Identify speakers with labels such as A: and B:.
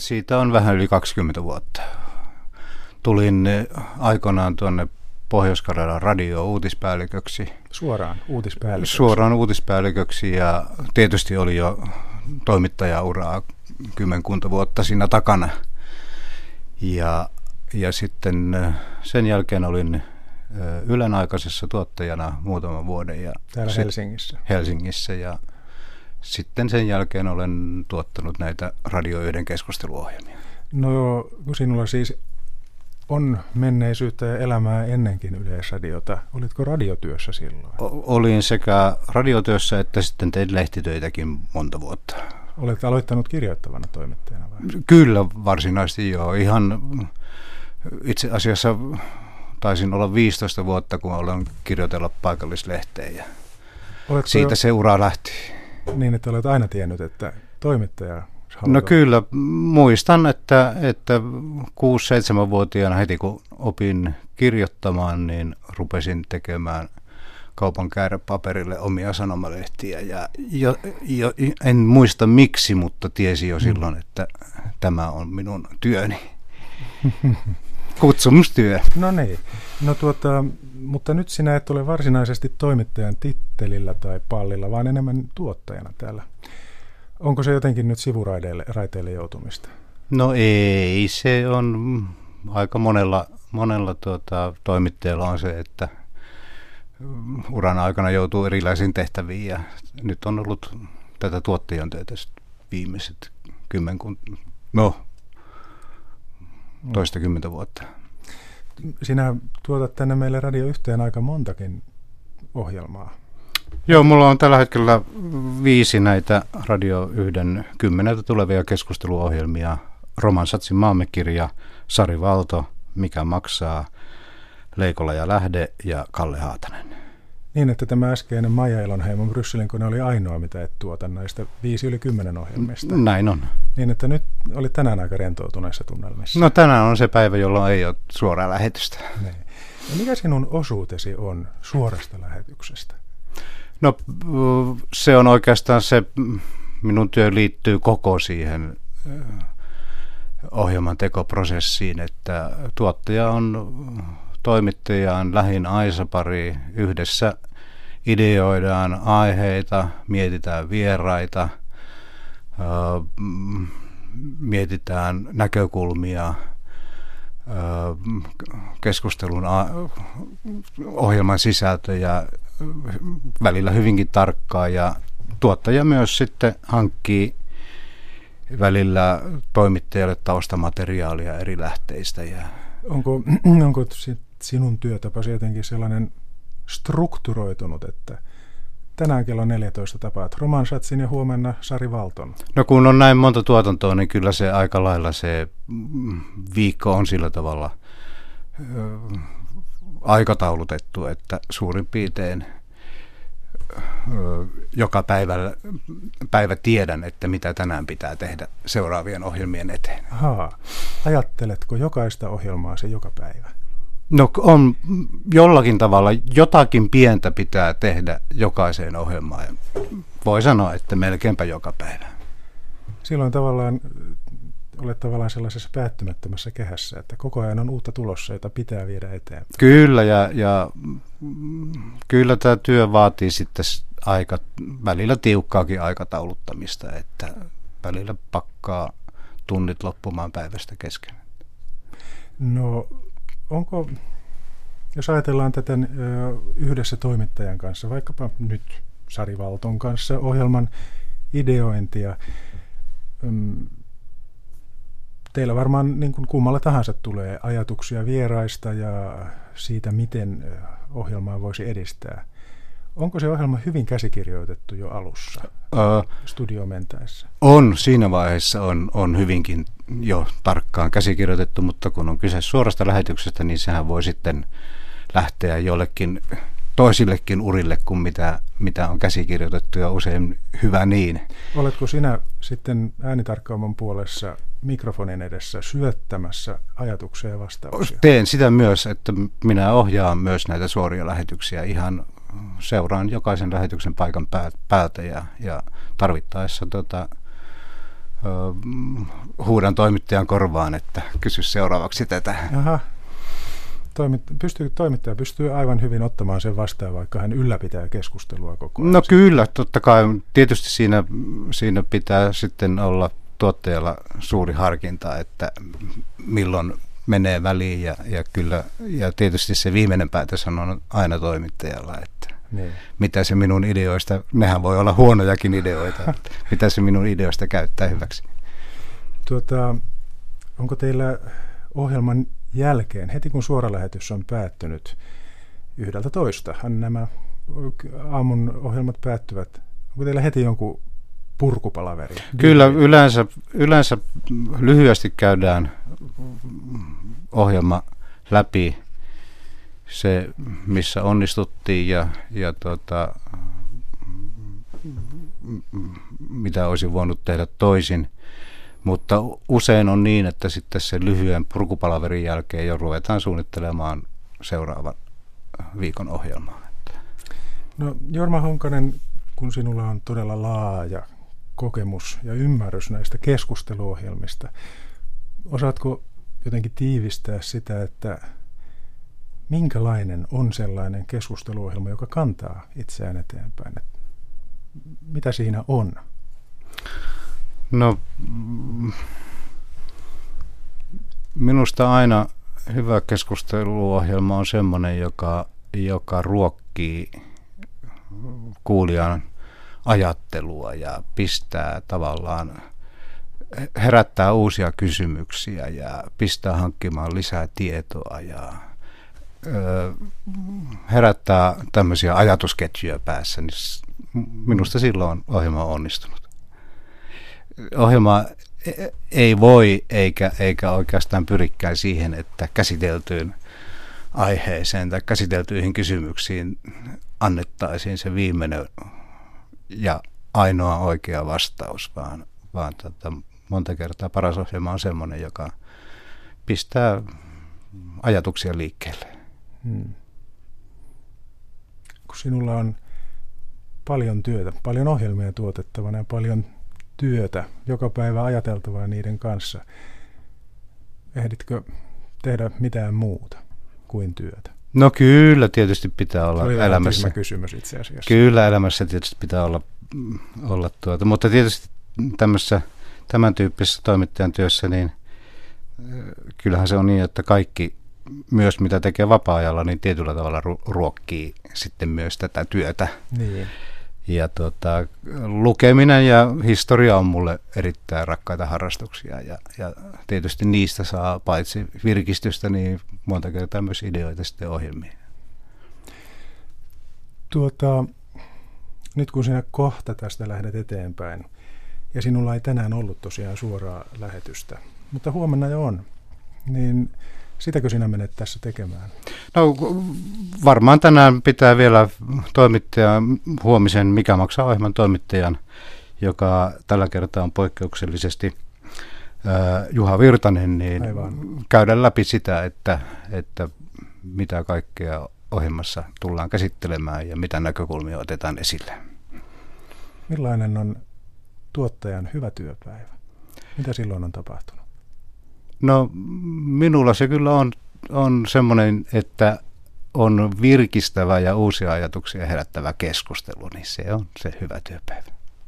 A: Siitä on vähän yli 20 vuotta. Tulin aikoinaan tuonne Pohjois-Karjalan radio-uutispäälliköksi.
B: Suoraan uutispäälliköksi?
A: Suoraan uutispäälliköksi ja tietysti oli jo toimittajauraa kymmenkunta vuotta siinä takana. Ja, ja sitten sen jälkeen olin Ylen aikaisessa tuottajana muutaman vuoden. Ja
B: Täällä Helsingissä?
A: Helsingissä ja sitten sen jälkeen olen tuottanut näitä Radio 1 keskusteluohjelmia.
B: No kun sinulla siis on menneisyyttä ja elämää ennenkin Yleisradiota. Olitko radiotyössä silloin?
A: O- olin sekä radiotyössä että sitten tein lehtitöitäkin monta vuotta.
B: Olet aloittanut kirjoittavana toimittajana vai?
A: Kyllä varsinaisesti joo. Ihan itse asiassa taisin olla 15 vuotta, kun olen kirjoitella paikallislehteen ja Oletko siitä jo... se ura lähti.
B: Niin, että olet aina tiennyt, että toimittaja
A: No kyllä, muistan, että, että 6-7-vuotiaana heti kun opin kirjoittamaan, niin rupesin tekemään kaupan paperille omia sanomalehtiä. Ja jo, jo, en muista miksi, mutta tiesi jo silloin, mm. että tämä on minun työni. Kutsumustyö.
B: No niin. No tuota, mutta nyt sinä et ole varsinaisesti toimittajan tittelillä tai pallilla, vaan enemmän tuottajana täällä Onko se jotenkin nyt sivuraiteille raiteille joutumista?
A: No ei, se on aika monella, monella tuota, toimittajalla on se, että uran aikana joutuu erilaisiin tehtäviin ja nyt on ollut tätä tuottajan työtä viimeiset kymmenkunta, no toistakymmentä vuotta.
B: Sinä tuotat tänne meille radio yhteen aika montakin ohjelmaa.
A: Joo, mulla on tällä hetkellä viisi näitä Radio 1 kymmeneltä tulevia keskusteluohjelmia. Roman Satsin maamekirja, Sari Valto, Mikä maksaa, Leikola ja Lähde ja Kalle Haatanen.
B: Niin, että tämä äskeinen Maija Elonheimon Brysselin kone oli ainoa, mitä et tuota näistä viisi yli kymmenen ohjelmista.
A: Näin on.
B: Niin, että nyt oli tänään aika rentoutuneissa tunnelmissa.
A: No tänään on se päivä, jolloin ei ole suoraa lähetystä. Niin.
B: Ja mikä sinun osuutesi on suorasta lähetyksestä?
A: No se on oikeastaan se, minun työ liittyy koko siihen ohjelman tekoprosessiin, että tuottaja on toimittajaan lähin aisapari yhdessä ideoidaan aiheita, mietitään vieraita, mietitään näkökulmia, keskustelun ohjelman sisältöjä välillä hyvinkin tarkkaa ja tuottaja myös sitten hankkii välillä toimittajalle taustamateriaalia eri lähteistä. Ja
B: onko, onko sinun työtapasi jotenkin sellainen strukturoitunut, että tänään kello 14 tapaat Roman Schatsin ja huomenna Sari Valton?
A: No kun on näin monta tuotantoa, niin kyllä se aika lailla se viikko on sillä tavalla aikataulutettu, että suurin piirtein joka päivä, päivä tiedän, että mitä tänään pitää tehdä seuraavien ohjelmien eteen.
B: Haa. Ajatteletko jokaista ohjelmaa se joka päivä?
A: No on jollakin tavalla jotakin pientä pitää tehdä jokaiseen ohjelmaan. Voi sanoa, että melkeinpä joka päivä.
B: Silloin tavallaan olet tavallaan sellaisessa päättymättömässä kehässä, että koko ajan on uutta tulossa, jota pitää viedä eteenpäin.
A: Kyllä, ja, ja kyllä tämä työ vaatii sitten aika, välillä tiukkaakin aikatauluttamista, että välillä pakkaa tunnit loppumaan päivästä kesken.
B: No, onko, jos ajatellaan tätä yhdessä toimittajan kanssa, vaikkapa nyt Sari Valton kanssa ohjelman ideointia, mm, teillä varmaan niin kuin kummalla tahansa tulee ajatuksia vieraista ja siitä, miten ohjelmaa voisi edistää. Onko se ohjelma hyvin käsikirjoitettu jo alussa uh, studio mentäessä?
A: On, siinä vaiheessa on, on hyvinkin jo tarkkaan käsikirjoitettu, mutta kun on kyse suorasta lähetyksestä, niin sehän voi sitten lähteä jollekin toisillekin urille kuin mitä, mitä on käsikirjoitettu ja usein hyvä niin.
B: Oletko sinä sitten äänitarkkaaman puolessa mikrofonin edessä syöttämässä ajatuksia ja vastauksia?
A: Teen sitä myös, että minä ohjaan myös näitä suoria lähetyksiä ihan seuraan jokaisen lähetyksen paikan päältä ja, ja tarvittaessa tota, huudan toimittajan korvaan, että kysy seuraavaksi tätä.
B: Aha. Toimit, pystyy, toimittaja pystyy aivan hyvin ottamaan sen vastaan, vaikka hän ylläpitää keskustelua koko ajan.
A: No kyllä, totta kai. Tietysti siinä, siinä pitää sitten olla tuottajalla suuri harkinta, että milloin menee väliin ja, ja kyllä, ja tietysti se viimeinen päätös on aina toimittajalla, että niin. mitä se minun ideoista, nehän voi olla huonojakin ideoita, mitä se minun ideoista käyttää hyväksi.
B: Tuota, onko teillä ohjelman jälkeen, heti kun suora lähetys on päättynyt yhdeltä toista, nämä aamun ohjelmat päättyvät, onko teillä heti jonkun purkupalaveri?
A: Kyllä, yleensä, yleensä lyhyesti käydään ohjelma läpi se, missä onnistuttiin ja, ja tuota, mitä olisi voinut tehdä toisin. Mutta usein on niin, että sitten sen lyhyen purkupalaverin jälkeen jo ruvetaan suunnittelemaan seuraavan viikon ohjelmaa.
B: No Jorma Honkanen, kun sinulla on todella laaja kokemus ja ymmärrys näistä keskusteluohjelmista, osaatko jotenkin tiivistää sitä, että minkälainen on sellainen keskusteluohjelma, joka kantaa itseään eteenpäin? Mitä siinä on?
A: No, minusta aina hyvä keskusteluohjelma on sellainen, joka, joka ruokkii kuulijan ajattelua ja pistää tavallaan, herättää uusia kysymyksiä ja pistää hankkimaan lisää tietoa ja herättää tämmöisiä ajatusketjuja päässä, niin minusta silloin ohjelma on onnistunut. Ohjelma e, ei voi eikä, eikä oikeastaan pyrikään siihen, että käsiteltyyn aiheeseen tai käsiteltyihin kysymyksiin annettaisiin se viimeinen ja ainoa oikea vastaus, vaan, vaan tota, monta kertaa paras ohjelma on sellainen, joka pistää ajatuksia liikkeelle. Hmm.
B: Kun sinulla on paljon työtä, paljon ohjelmia tuotettavana ja paljon työtä, joka päivä ajateltavaa niiden kanssa, ehditkö tehdä mitään muuta kuin työtä?
A: No kyllä, tietysti pitää olla
B: Se
A: elämässä.
B: kysymys itse asiassa.
A: Kyllä, elämässä tietysti pitää olla, olla tuota, mutta tietysti tämmössä, tämän tyyppisessä toimittajan työssä, niin kyllähän se on niin, että kaikki, myös mitä tekee vapaa-ajalla, niin tietyllä tavalla ruokkii sitten myös tätä työtä.
B: Niin.
A: Ja tota, lukeminen ja historia on mulle erittäin rakkaita harrastuksia ja, ja tietysti niistä saa paitsi virkistystä, niin monta kertaa myös ideoita sitten ohjelmiin.
B: Tuota, nyt kun sinä kohta tästä lähdet eteenpäin, ja sinulla ei tänään ollut tosiaan suoraa lähetystä, mutta huomenna jo on, niin Sitäkö sinä menet tässä tekemään?
A: No varmaan tänään pitää vielä toimittaja huomisen Mikä maksaa ohjelman toimittajan, joka tällä kertaa on poikkeuksellisesti äh, Juha Virtanen, niin Aivan. käydä läpi sitä, että, että mitä kaikkea ohjelmassa tullaan käsittelemään ja mitä näkökulmia otetaan esille.
B: Millainen on tuottajan hyvä työpäivä? Mitä silloin on tapahtunut?
A: No minulla se kyllä on, on semmoinen, että on virkistävä ja uusia ajatuksia herättävä keskustelu, niin se on se hyvä työpäivä.